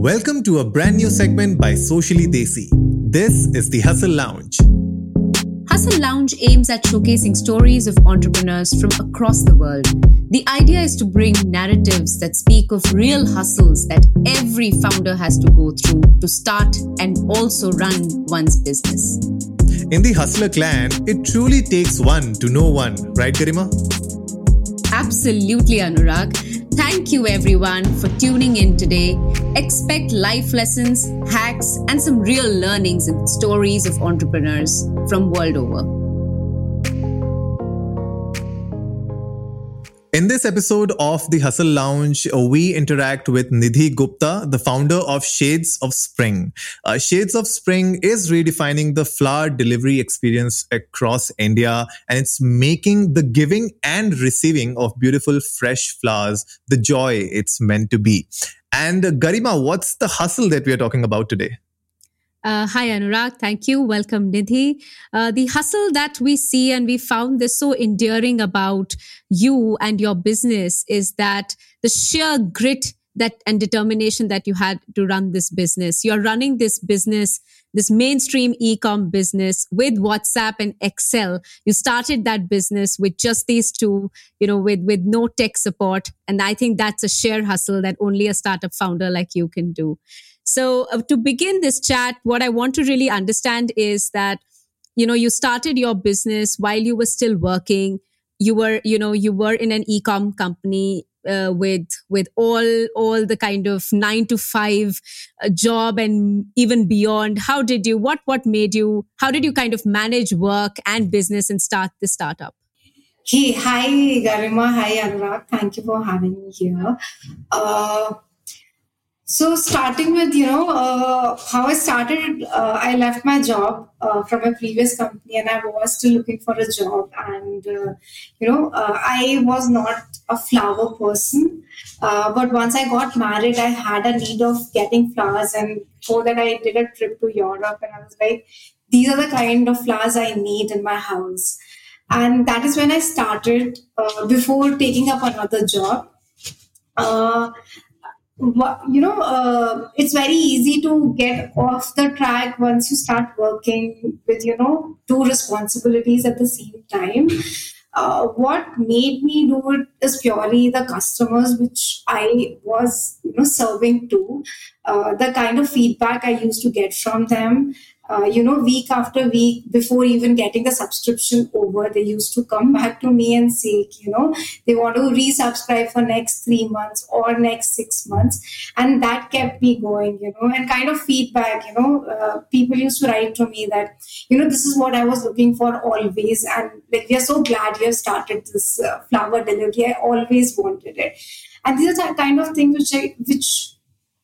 Welcome to a brand new segment by Socially Desi. This is the Hustle Lounge. Hustle Lounge aims at showcasing stories of entrepreneurs from across the world. The idea is to bring narratives that speak of real hustles that every founder has to go through to start and also run one's business. In the Hustler clan, it truly takes one to know one, right, Garima? Absolutely, Anurag. Thank you, everyone, for tuning in today. Expect life lessons, hacks, and some real learnings and stories of entrepreneurs from world over. In this episode of the Hustle Lounge, uh, we interact with Nidhi Gupta, the founder of Shades of Spring. Uh, Shades of Spring is redefining the flower delivery experience across India, and it's making the giving and receiving of beautiful fresh flowers the joy it's meant to be. And uh, Garima, what's the hustle that we are talking about today? Uh, hi, Anurag. Thank you. Welcome, Nidhi. Uh, the hustle that we see and we found this so endearing about you and your business is that the sheer grit that and determination that you had to run this business. You're running this business, this mainstream e-com business with WhatsApp and Excel. You started that business with just these two, you know, with, with no tech support. And I think that's a sheer hustle that only a startup founder like you can do. So uh, to begin this chat, what I want to really understand is that, you know, you started your business while you were still working. You were, you know, you were in an e-com company uh, with with all all the kind of nine to five uh, job and even beyond. How did you? What what made you? How did you kind of manage work and business and start the startup? Hey, hi Garima, hi Anurag. Thank you for having me here. Uh, so, starting with you know uh, how I started, uh, I left my job uh, from a previous company, and I was still looking for a job. And uh, you know, uh, I was not a flower person, uh, but once I got married, I had a need of getting flowers, and for that, I did a trip to Europe, and I was like, these are the kind of flowers I need in my house, and that is when I started before taking up another job you know, uh, it's very easy to get off the track once you start working with, you know, two responsibilities at the same time. Uh, what made me do it is purely the customers which I was, you know, serving to, uh, the kind of feedback I used to get from them, uh, you know, week after week before even getting the subscription over, they used to come back to me and say, you know, they want to resubscribe for next three months or next six months. And that kept me going, you know, and kind of feedback, you know, uh, people used to write to me that, you know, this is what I was looking for always. And like, we are so glad you have started this uh, flower delivery. I always wanted it. And these are kind of things which I, which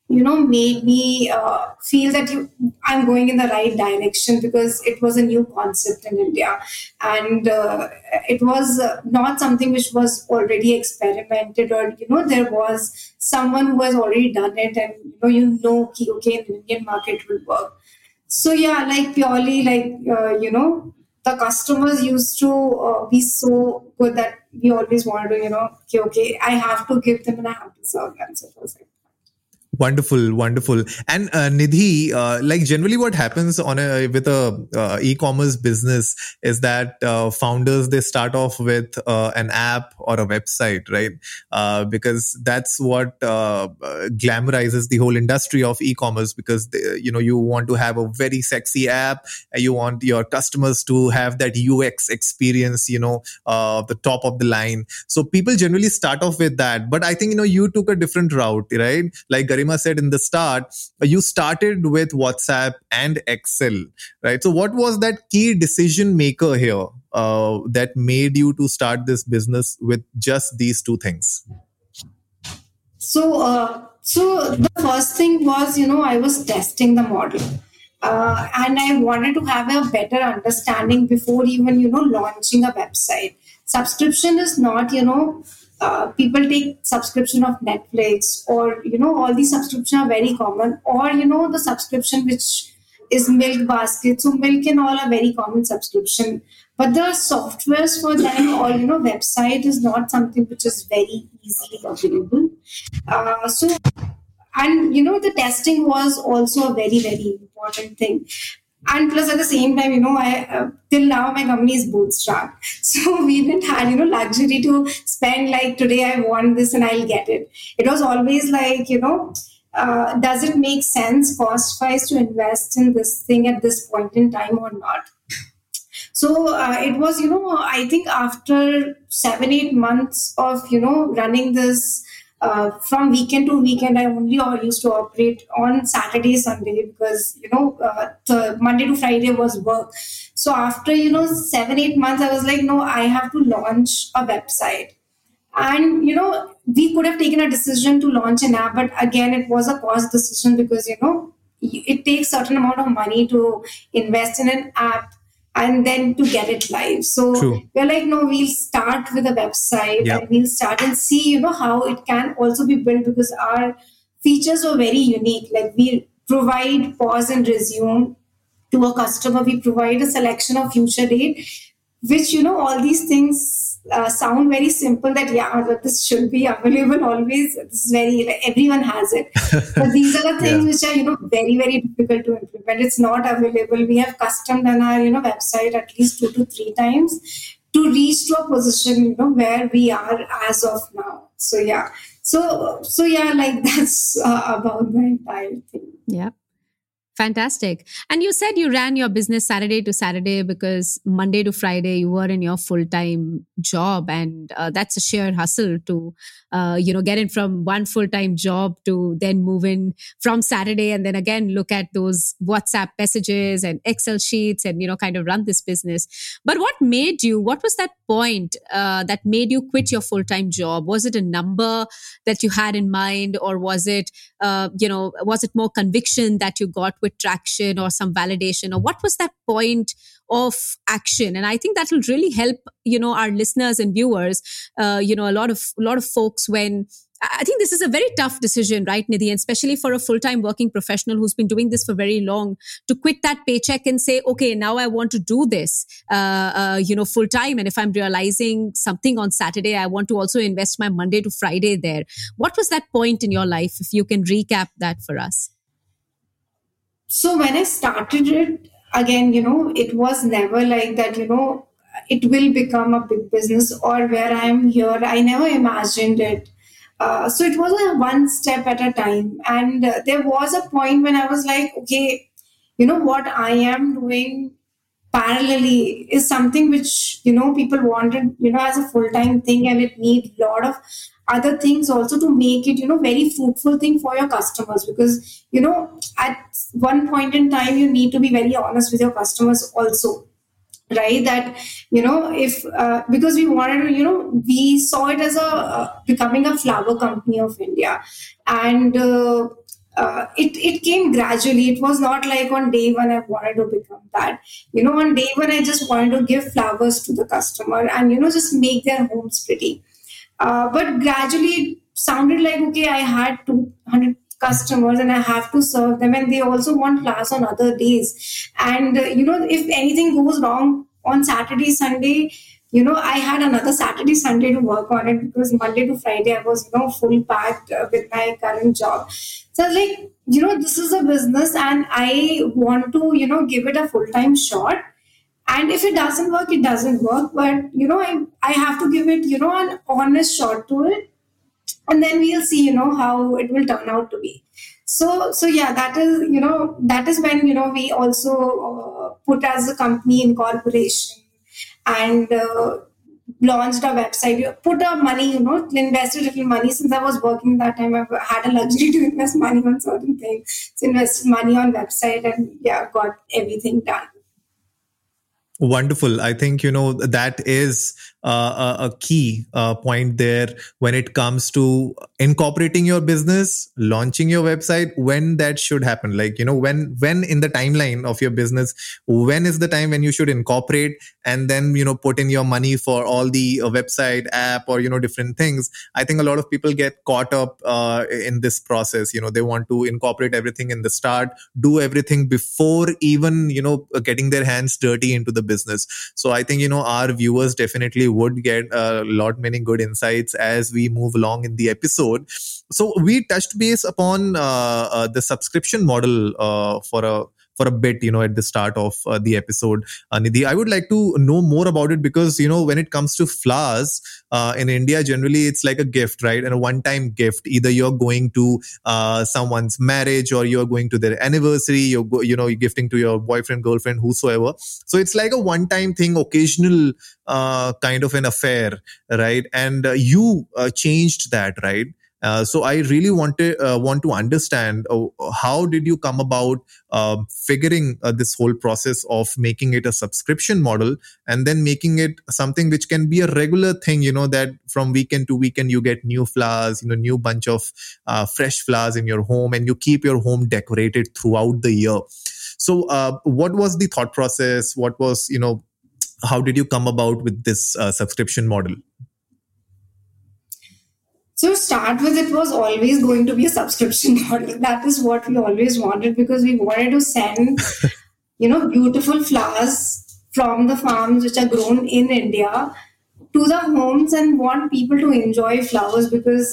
you know made me uh, feel that you, i'm going in the right direction because it was a new concept in india. And uh, it was uh, not something which was already experimented or you know there was someone who has already done it and you know you know okay in the indian market will work. So yeah like purely like uh, you know the customers used to uh, be so good that we always wanted to you know okay, okay i have to give them and i have to serve them so it was like Wonderful, wonderful. And uh, Nidhi, uh, like generally, what happens on a with a uh, e-commerce business is that uh, founders they start off with uh, an app or a website, right? Uh, because that's what glamorizes the whole industry of e-commerce. Because they, you know you want to have a very sexy app, you want your customers to have that UX experience, you know, the top of the line. So people generally start off with that. But I think you know you took a different route, right? Like Gary Garima said in the start, you started with WhatsApp and Excel, right? So, what was that key decision maker here uh, that made you to start this business with just these two things? So, uh, so the first thing was, you know, I was testing the model. Uh, and I wanted to have a better understanding before even you know launching a website. Subscription is not you know uh, people take subscription of Netflix or you know all these subscription are very common or you know the subscription which is Milkbasket. So milk and all are very common subscription. But the softwares for them or you know website is not something which is very easily available. Uh, so and you know the testing was also a very very important thing and plus at the same time you know i uh, till now my company is bootstrapped. So we didn't have you know luxury to spend like today i want this and i'll get it. It was always like you know uh, does it make sense cost wise to invest in this thing at this point in time or not? So uh, it was you know i think after seven eight months of you know running this uh, from weekend to weekend, I only used to operate on Saturday, Sunday because you know uh, the Monday to Friday was work. So after you know seven eight months, I was like, no, I have to launch a website. And you know we could have taken a decision to launch an app, but again, it was a cost decision because you know it takes certain amount of money to invest in an app and then to get it live. So True. we're like, no, we'll start with a website yep. and we'll start and see, you know, how it can also be built because our features are very unique. Like we provide pause and resume to a customer. We provide a selection of future date, which, you know, all these things uh, sound very simple that yeah that this should be available always. This is very like, everyone has it. But these are the things yeah. which are you know very very difficult to implement. It's not available. We have custom done our you know website at least two to three times to reach to a position you know where we are as of now. So yeah. So so yeah like that's uh, about the entire thing. Yeah Fantastic. And you said you ran your business Saturday to Saturday because Monday to Friday you were in your full time job. And uh, that's a sheer hustle to, uh, you know, get in from one full time job to then move in from Saturday and then again look at those WhatsApp messages and Excel sheets and, you know, kind of run this business. But what made you, what was that point uh, that made you quit your full time job? Was it a number that you had in mind or was it, uh, you know, was it more conviction that you got? with traction or some validation or what was that point of action and i think that will really help you know our listeners and viewers uh, you know a lot of a lot of folks when I think this is a very tough decision, right, Nidhi? And especially for a full time working professional who's been doing this for very long to quit that paycheck and say, okay, now I want to do this, uh, uh, you know, full time. And if I'm realizing something on Saturday, I want to also invest my Monday to Friday there. What was that point in your life? If you can recap that for us. So when I started it, again, you know, it was never like that, you know, it will become a big business or where I am here. I never imagined it. Uh, so it was a one step at a time. And uh, there was a point when I was like, okay, you know, what I am doing parallelly is something which, you know, people wanted, you know, as a full time thing and it needs a lot of other things also to make it you know very fruitful thing for your customers because you know at one point in time you need to be very honest with your customers also right that you know if uh, because we wanted to you know we saw it as a uh, becoming a flower company of india and uh, uh, it, it came gradually. It was not like on day one I wanted to become that. You know, on day one I just wanted to give flowers to the customer and, you know, just make their homes pretty. Uh, but gradually it sounded like, okay, I had 200 customers and I have to serve them, and they also want class on other days. And, uh, you know, if anything goes wrong on Saturday, Sunday, you know, I had another Saturday, Sunday to work on it because Monday to Friday I was, you know, full packed uh, with my current job. So like, you know, this is a business and I want to, you know, give it a full time shot and if it doesn't work it doesn't work but you know I, I have to give it you know an honest shot to it and then we'll see you know how it will turn out to be. So so yeah that is you know that is when you know we also uh, put as a company incorporation and uh, launched our website. We put our money you know invested a little money since i was working that time. I had a luxury to invest money on certain things. So invested money on website and yeah got everything done Wonderful. I think, you know, that is uh, a, key uh, point there when it comes to incorporating your business, launching your website, when that should happen. Like, you know, when, when in the timeline of your business, when is the time when you should incorporate and then, you know, put in your money for all the uh, website app or, you know, different things. I think a lot of people get caught up uh, in this process. You know, they want to incorporate everything in the start, do everything before even, you know, getting their hands dirty into the business business. So i think you know our viewers definitely would get a lot many good insights as we move along in the episode. So we touched base upon uh, uh, the subscription model uh, for a for a bit, you know, at the start of uh, the episode. Uh, Nidhi, I would like to know more about it because, you know, when it comes to flowers uh, in India, generally it's like a gift, right? And a one time gift. Either you're going to uh, someone's marriage or you're going to their anniversary, you're, go, you know, you're gifting to your boyfriend, girlfriend, whosoever. So it's like a one time thing, occasional uh, kind of an affair, right? And uh, you changed that, right? Uh, so I really want to uh, want to understand uh, how did you come about um, figuring uh, this whole process of making it a subscription model and then making it something which can be a regular thing. You know that from weekend to weekend you get new flowers, you know, new bunch of uh, fresh flowers in your home, and you keep your home decorated throughout the year. So, what was the thought process? What was you know how did you come about with this subscription model? So start with it was always going to be a subscription model. That is what we always wanted because we wanted to send, you know, beautiful flowers from the farms which are grown in India to the homes and want people to enjoy flowers because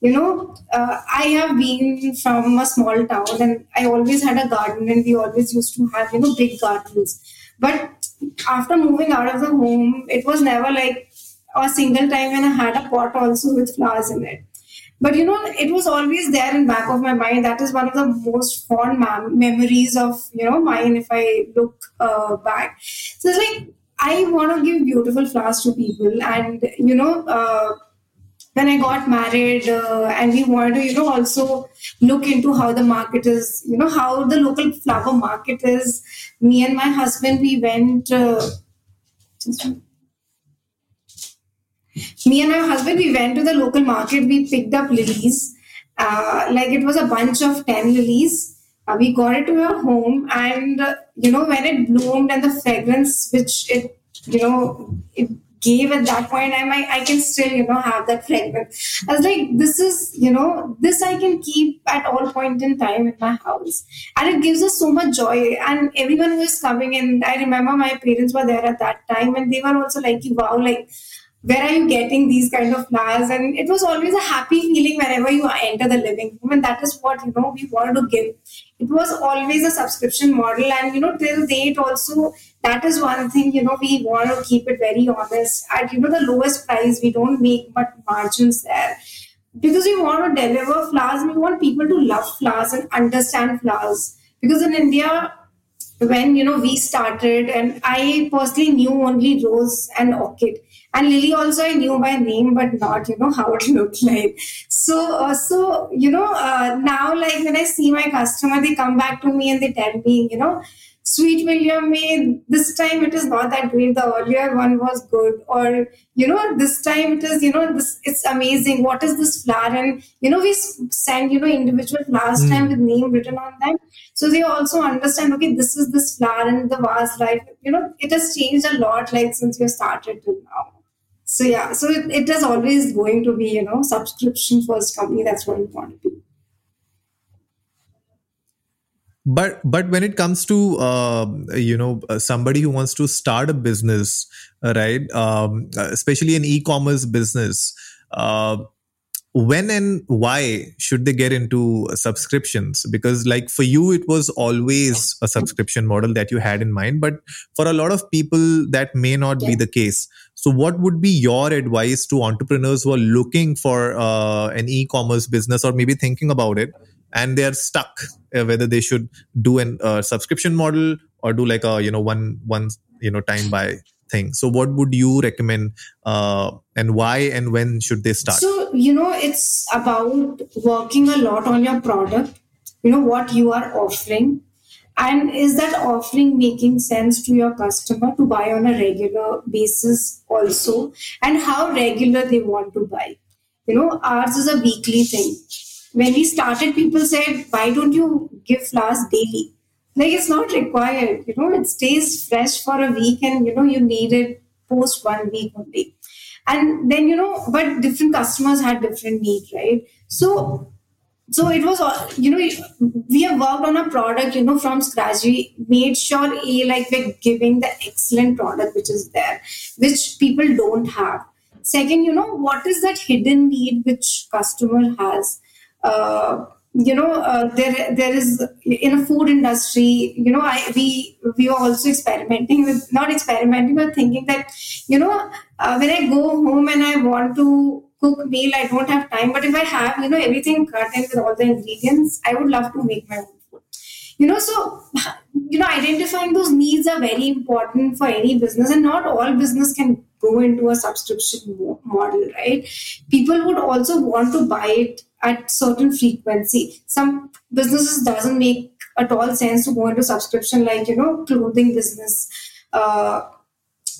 you know uh, i have been from a small town and i always had a garden and we always used to have you know big gardens but after moving out of the home it was never like a single time when I had a pot also with flowers in it. But you know, it was always there in back of my mind. That is one of the most fond mem- memories of you know mine. If I look uh, back, so it's like I want to give beautiful flowers to people, and you know. Uh, when I got married, uh, and we wanted to, you know, also look into how the market is, you know, how the local flower market is. Me and my husband, we went. Uh, me and my husband, we went to the local market. We picked up lilies. Uh, like it was a bunch of 10 lilies. Uh, we got it to our home, and uh, you know, when it bloomed and the fragrance which it, you know, it gave at that point, I'm like, I can still, you know, have that fragrance. I was like, this is, you know, this I can keep at all point in time in my house. And it gives us so much joy. And everyone who is coming in, I remember my parents were there at that time and they were also like, wow, like where are you getting these kind of flowers? And it was always a happy feeling whenever you enter the living room. And that is what, you know, we wanted to give. It was always a subscription model. And, you know, till date also, that is one thing, you know, we want to keep it very honest. At, you know, the lowest price, we don't make much margins there. Because we want to deliver flowers, we want people to love flowers and understand flowers. Because in India, when you know we started and i personally knew only rose and orchid. And lily also i knew by name but not you know how it looked like. So uh, so you know uh, now like when i see my customer they come back to me and they tell me you know sweet William May, this time it is not that great. The earlier one was good. Or, you know, this time it is, you know, this it's amazing. What is this flower? And, you know, we send, you know, individual flowers mm. time with name written on them. So they also understand, okay, this is this flower and the vase life. You know, it has changed a lot, like since we started till now. So yeah, so it, it is always going to be, you know, subscription first company. That's what we want to be but but when it comes to uh, you know uh, somebody who wants to start a business right um, especially an e-commerce business uh, when and why should they get into subscriptions? Because like for you it was always a subscription model that you had in mind but for a lot of people that may not yeah. be the case. So what would be your advice to entrepreneurs who are looking for uh, an e-commerce business or maybe thinking about it and they are stuck uh, whether they should do a uh, subscription model or do like a you know one one you know time buy thing. So what would you recommend uh, and why and when should they start? So you know it's about working a lot on your product you know what you are offering. And is that offering making sense to your customer to buy on a regular basis also? And how regular they want to buy? You know ours is a weekly thing when we started, people said, why don't you give flowers daily? Like it's not required, you know, it stays fresh for a week and, you know, you need it post one week only. And then, you know, but different customers had different needs, right? So so it was all you know we have worked on a product you know from scratch we made sure a like we're giving the excellent product which is there which people don't have second you know what is that hidden need which customer has you know uh, there there is in a food industry you know i we we are also experimenting with not experimenting but thinking that you know uh, when i go home and i want to cook meal. I don't have time. But if I have, you know, everything cut in with all the ingredients, I would love to make my own food. You know, so you know, identifying those needs are very important for any business, and not all business can go into a subscription model, right? People would also want to buy it at certain frequency. Some businesses doesn't make at all sense to go into subscription, like you know, clothing business. Uh,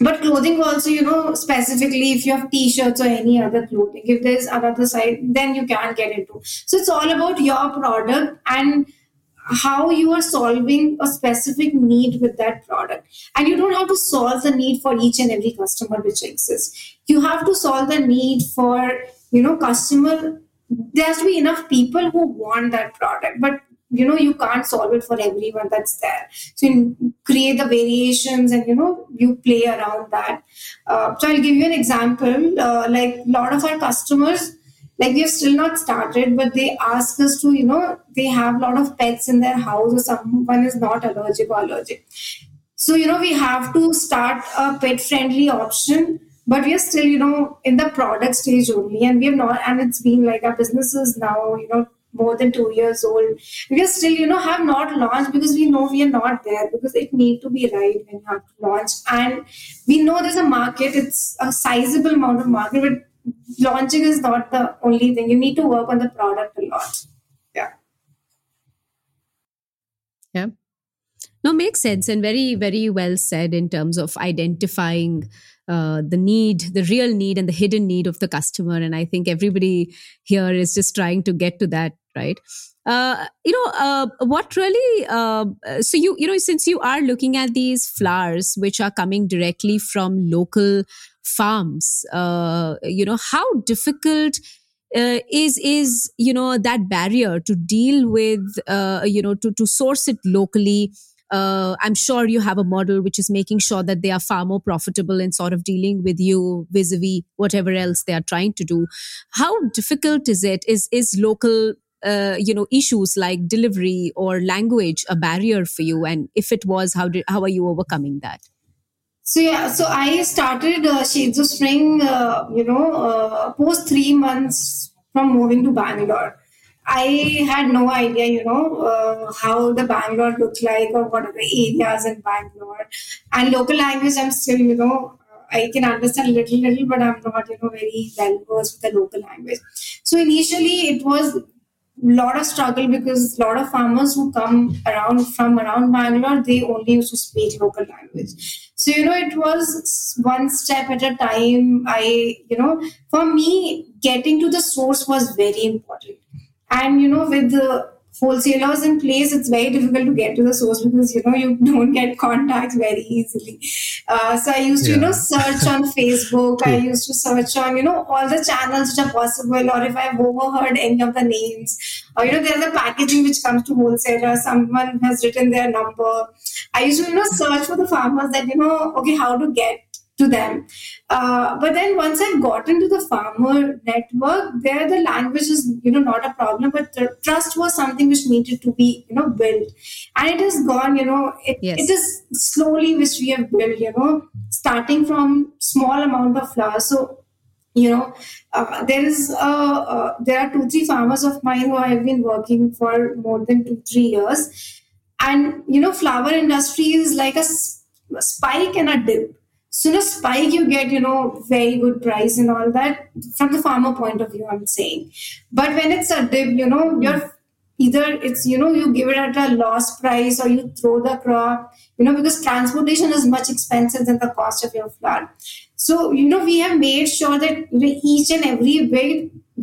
but clothing also you know specifically if you have t-shirts or any other clothing if there's another side then you can get into so it's all about your product and how you are solving a specific need with that product and you don't have to solve the need for each and every customer which exists you have to solve the need for you know customer there has to be enough people who want that product but you know you can't solve it for everyone that's there. So you create the variations and you know you play around that. Uh, so i'll give you an example. Uh, like a lot of our customers like we have still not started but they ask us to you know they have a lot of pets in their house or someone is not allergic or allergic. So you know we have to start a pet friendly option but we are still you know in the product stage only and we have not and it's been like our business is now you know more than two years old. We are still, you know, have not launched because we know we are not there because it need to be right when you have to launch. And we know there's a market, it's a sizable amount of market, but launching is not the only thing. You need to work on the product a lot. Yeah. Yeah. No, makes sense and very, very well said in terms of identifying uh, the need, the real need, and the hidden need of the customer. And I think everybody here is just trying to get to that, right? Uh, you know, uh, what really, uh, so you, you know, since you are looking at these flowers which are coming directly from local farms, uh, you know, how difficult uh, is is you know that barrier to deal with uh, you know to to source it locally uh, I'm sure you have a model which is making sure that they are far more profitable in sort of dealing with you vis-a-vis whatever else they are trying to do. How difficult is it? Is is local uh, you know issues like delivery or language a barrier for you? And if it was, how did how are you overcoming that? So yeah, so I started uh, Shades of Spring, uh, you know, uh, post three months from moving to Bangalore. I had no idea, you know, uh, how the Bangalore looked like or what are the areas in Bangalore. And local language, I'm still, you know, I can understand a little, little, but I'm not, you know, very well versed with the local language. So initially, it was a lot of struggle because a lot of farmers who come around from around Bangalore, they only used to speak local language. So, you know, it was one step at a time. I, you know, for me, getting to the source was very important and you know, with the wholesalers in place, it's very difficult to get to the source because you know you don't get contacts very easily. Uh, so I used to yeah. you know search on Facebook. I used to search on you know all the channels which are possible, or if I've overheard any of the names, or you know there's the packaging which comes to wholesaler. Someone has written their number. I used to you know search for the farmers that you know okay how to get to them. Uh, but then once I've gotten to the farmer network, there the language is you know not a problem, but the trust was something which needed to be you know built, and it has gone. You know, it, yes. it is slowly which we have built. You know, starting from small amount of flower. So you know uh, there is uh, uh, there are two three farmers of mine who I have been working for more than two three years and you know flower industry is like a, a spike and a dip soon as spike you get you know very good price and all that from the farmer point of view i'm saying. But when it's a dip you know you're either it's you know you give it at a loss price or you throw the crop you know because transportation is much expensive than the cost of your flower so you know we have made sure that you know, each and every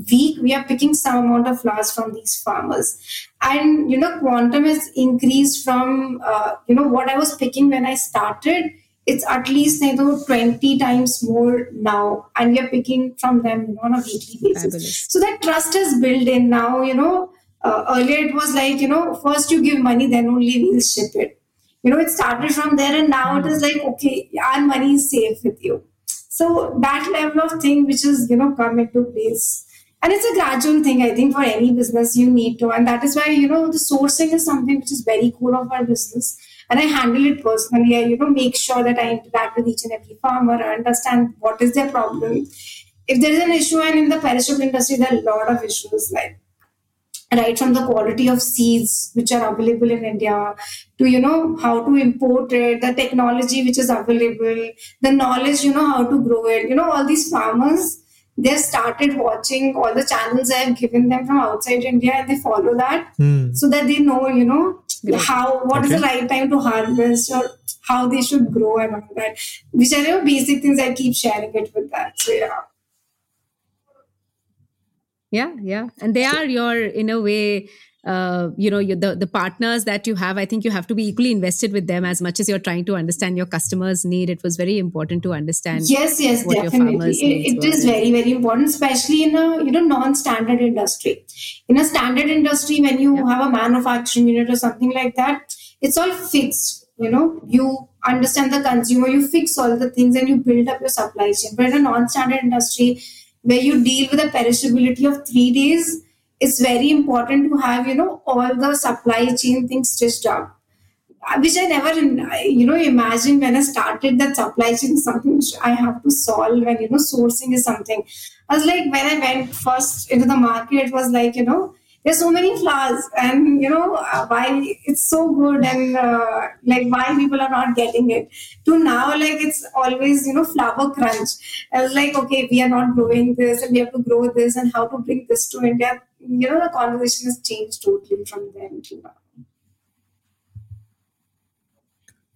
week we are picking some amount of flowers from these farmers. And you know quantum has increased from uh, you know what i was picking when i started it's at least you know 20 times more now and we are picking from them on a weekly basis. Fabulous. so that trust is built in now you know. Uh, earlier it was like you know first you give money then only we'll ship it. You know it started from there and now it is like okay our money is safe with you. So that level of thing which is you know come into place. And it's a gradual thing i think for any business you need to. And that is why you know the sourcing is something which is very core of our business and i handle it personally i you know make sure that i interact with each and every farmer i understand what is their problem if there is an issue and in the perishable industry there are a lot of issues like right from the quality of seeds which are available in India to you know how to import it, the technology which is available, the knowledge you know how to grow it. You know all these farmers they started watching all the channels I have given them from outside India and they follow that Hmm. so that they know you know Great. how what is Okay. the right time to harvest or how they should grow and all that. Which are you know, basic things I keep sharing it with that. So yeah. Yeah, yeah. And they are your, in a way, uh, you know, the, the partners that you have, I think you have to be equally invested with them as much as you're trying to understand your customers' need. It was very important to understand. yes yes definitely it, it is very very important especially in a you know non-standard industry in a standard industry when you Yeah. have a manufacturing unit or something like that it's all fixed you know you understand the consumer you fix all the things and you build up your supply chain but in a non-standard industry where you deal with the perishability of three days it's very important to have you know all the supply chain things stitched up which I never, you know, imagined when I started that supply chain something which I have to solve, and you know, sourcing is something. I was like, when I went first into the market, it was like, you know, there's so many flowers, and you know, uh, why it's so good, and uh, like why people are not getting it. To now, like it's always, you know, flower crunch. I was like, okay, we are not growing this, and we have to grow this, and how to bring this to India. You know, the conversation has changed totally from then to now.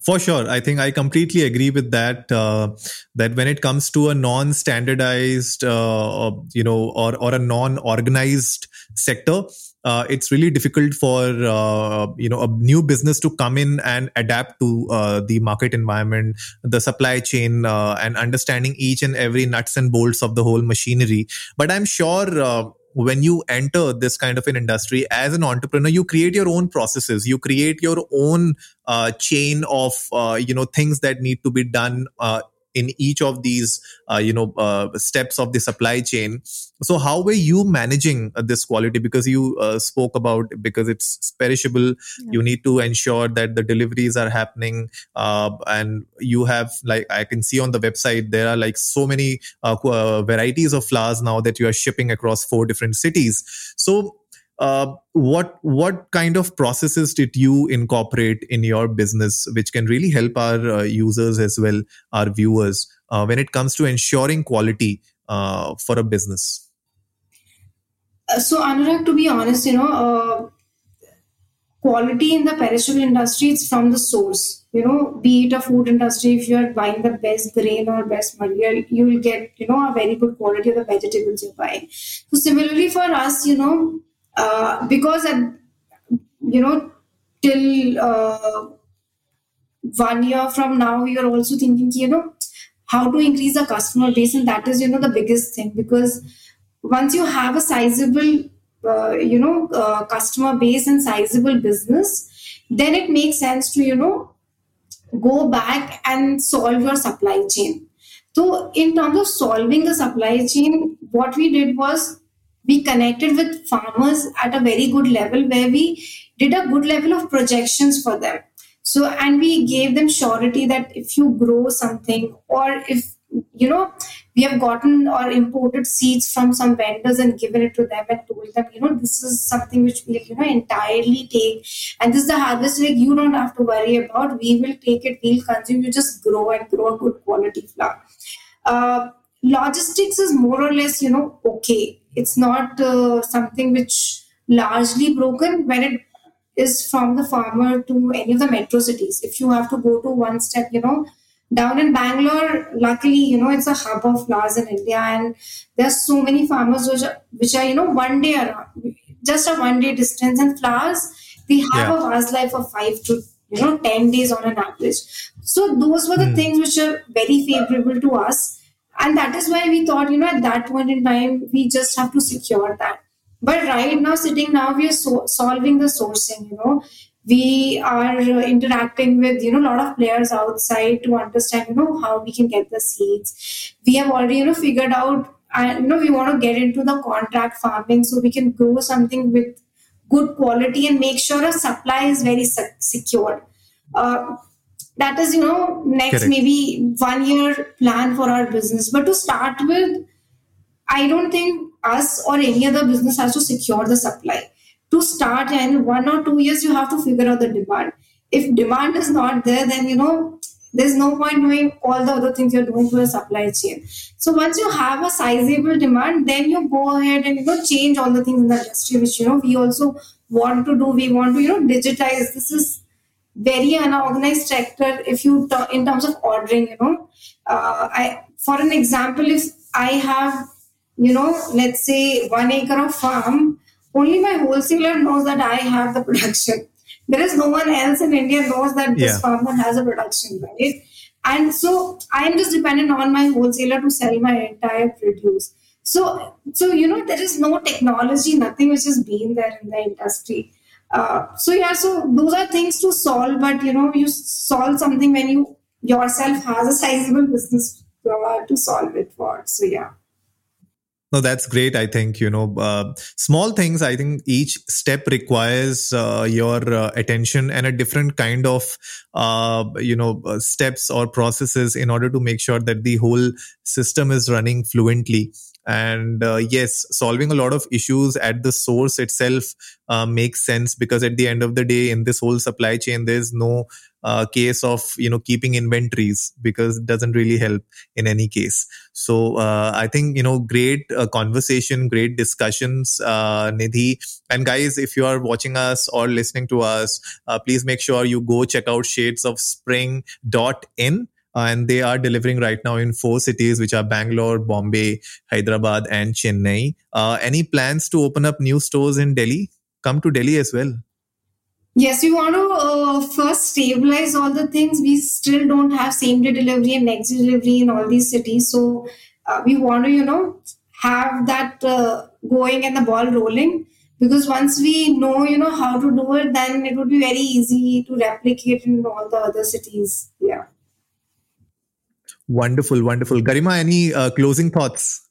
For sure, I think I completely agree with that. Uh, that when it comes to a non-standardized, uh, you know, or or a non-organized sector, uh, it's really difficult for uh, you know a new business to come in and adapt to uh, the market environment, the supply chain, uh, and understanding each and every nuts and bolts of the whole machinery. But I'm sure. When you enter this kind of an industry as an entrepreneur you create your own processes. You create your own uh, chain of uh, you know things that need to be done uh, in each of these uh, you know uh, steps of the supply chain. So how were you managing uh, this quality? Because you uh, spoke about because it's perishable you need to ensure that the deliveries are happening uh, and you have like i can see on the website there are like so many uh, varieties of flowers now that you are shipping across four different cities. So uh, what what kind of processes did you incorporate in your business which can really help our uh, users as well our viewers uh, when it comes to ensuring quality uh, for a business Uh, so Anurag, to be honest, you know, uh, quality in the perishable industry it's from the source. You know, be it a food industry, if you are buying the best grain or best material, you will get you know a very good quality of the vegetables you're buying. So similarly for us, you know, uh, because at, you know till uh, one year from now, are also thinking, you know, how to increase the customer base, and that is you know the biggest thing. Because once you have a sizable uh, you know uh, customer base and sizable business then it makes sense to you know go back and solve your supply chain. So in terms of solving the supply chain what we did was we connected with farmers at a very good level where we did a good level of projections for them. So and we gave them surety that if you grow something or if you know we have gotten or imported seeds from some vendors and given it to them and told them you know this is something which we'll you know entirely take. And this is the harvest like you don't have to worry about. We will take it. We'll consume. You just grow and grow a good quality flower. Uh, logistics is more or less you know okay it's not uh, something which largely broken when it is from the farmer to any of the metro cities if you have to go to one step you know down in bangalore luckily you know it's a hub of flowers in india and there's so many farmers which are, which are you know one day around just a one day distance and flowers they have Yeah. a vase life of five to you know 10 days on an average so those were the Hmm. things which are very favorable to us and that is why we thought you know at that point in time we just have to secure that. But right now sitting now we are so- solving the sourcing you know. We are interacting with you know a lot of players outside to understand you know how we can get the seeds. We have already you know figured out and you know we want to get into the contract farming so we can grow something with good quality and make sure our supply is very secure uh, that is you know next Correct. maybe one year plan for our business. But to start with i don't think us or any other business has to secure the supply. To start and one or two years you have to figure out the demand. If demand is not there then you know there's no point doing all the other things you're doing for the supply chain. So once you have a sizable demand then you go ahead and you know change all the things in the industry which you know we also want to do. We want to you know digitize. This is very unorganized sector if you t- in terms of ordering you know uh, i for an example if i have you know let's say one acre of farm only my wholesaler knows that I have the production. There is no one else in India knows that this yeah. farmer has a production, right? And so I am just dependent on my wholesaler to sell my entire produce. So, so you know, there is no technology, nothing which has been there in the industry. Uh, so yeah, so those are things to solve, but you know, you solve something when you yourself has a sizable business uh, to solve it for. So yeah. No, that's great. I think, you know, uh, small things, I think each step requires uh, your uh, attention and a different kind of, uh, you know, steps or processes in order to make sure that the whole system is running fluently and uh, yes solving a lot of issues at the source itself uh, makes sense because at the end of the day in this whole supply chain there's no uh, case of you know keeping inventories because it doesn't really help in any case. So uh, i think you know great uh, conversation great discussions uh, nidhi. And guys if you are watching us or listening to us please make sure you go check out shades of spring.in and they are delivering right now in four cities, which are Bangalore, Bombay, Hyderabad, and Chennai. Uh, any plans to open up new stores in Delhi? Come to Delhi as well. Yes, we want to uh, first stabilize all the things. We still don't have same day delivery and next day delivery in all these cities. So uh, we want to, you know, have that uh, going and the ball rolling. Because once we know, you know, how to do it, then it would be very easy to replicate in all the other cities. Yeah. Wonderful, wonderful. Garima, any uh, closing thoughts?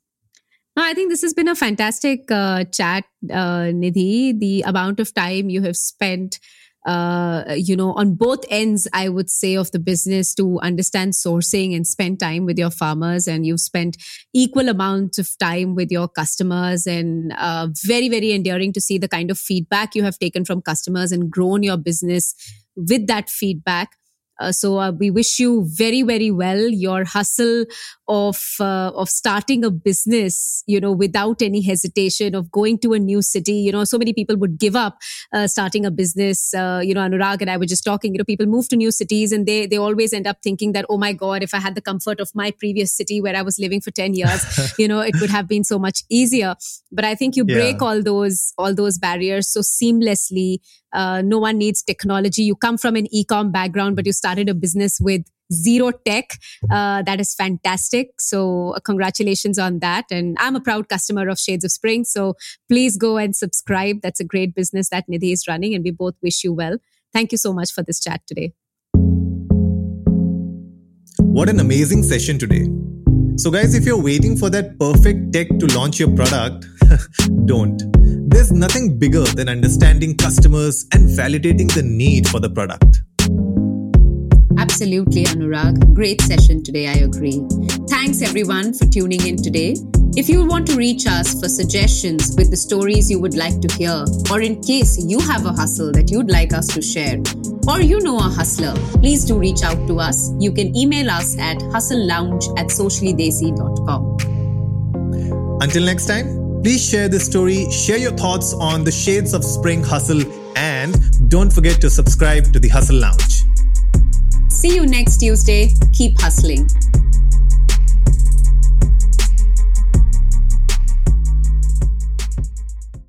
I think this has been a fantastic uh, chat, uh, Nidhi. The amount of time you have spent, uh, you know, on both ends, I would say, of the business to understand sourcing and spend time with your farmers, and you've spent equal amounts of time with your customers, and uh, very, very endearing to see the kind of feedback you have taken from customers and grown your business with that feedback. Uh, so uh, we wish you very very well. Your hustle of uh, of starting a business you know without any hesitation of going to a new city. You know so many people would give up uh, starting a business. Uh, you know anurag and i were just talking you know people move to new cities and they they always end up thinking that oh my god if i had the comfort of my previous city where i was living for 10 years you know it would have been so much easier. But i think you break yeah. all those all those barriers so seamlessly. Uh, no one needs technology. You come from an e-com background, but you started a business with zero tech. Uh, that is fantastic. So uh, congratulations on that. And I'm a proud customer of Shades of Spring. So please go and subscribe. That's a great business that Nidhi is running, and we both wish you well. Thank you so much for this chat today. What an amazing session today. So, guys, if you're waiting for that perfect tech to launch your product, don't. There's nothing bigger than understanding customers and validating the need for the product. Absolutely, Anurag. Great session today, I agree. Thanks everyone for tuning in today. If you want to reach us for suggestions with the stories you would like to hear, or in case you have a hustle that you'd like us to share, or you know a hustler, please do reach out to us. You can email us at hustlelounge at sociallydesi.com. Until next time, please share this story, share your thoughts on the shades of spring hustle, and don't forget to subscribe to the Hustle Lounge. See you next Tuesday. Keep hustling.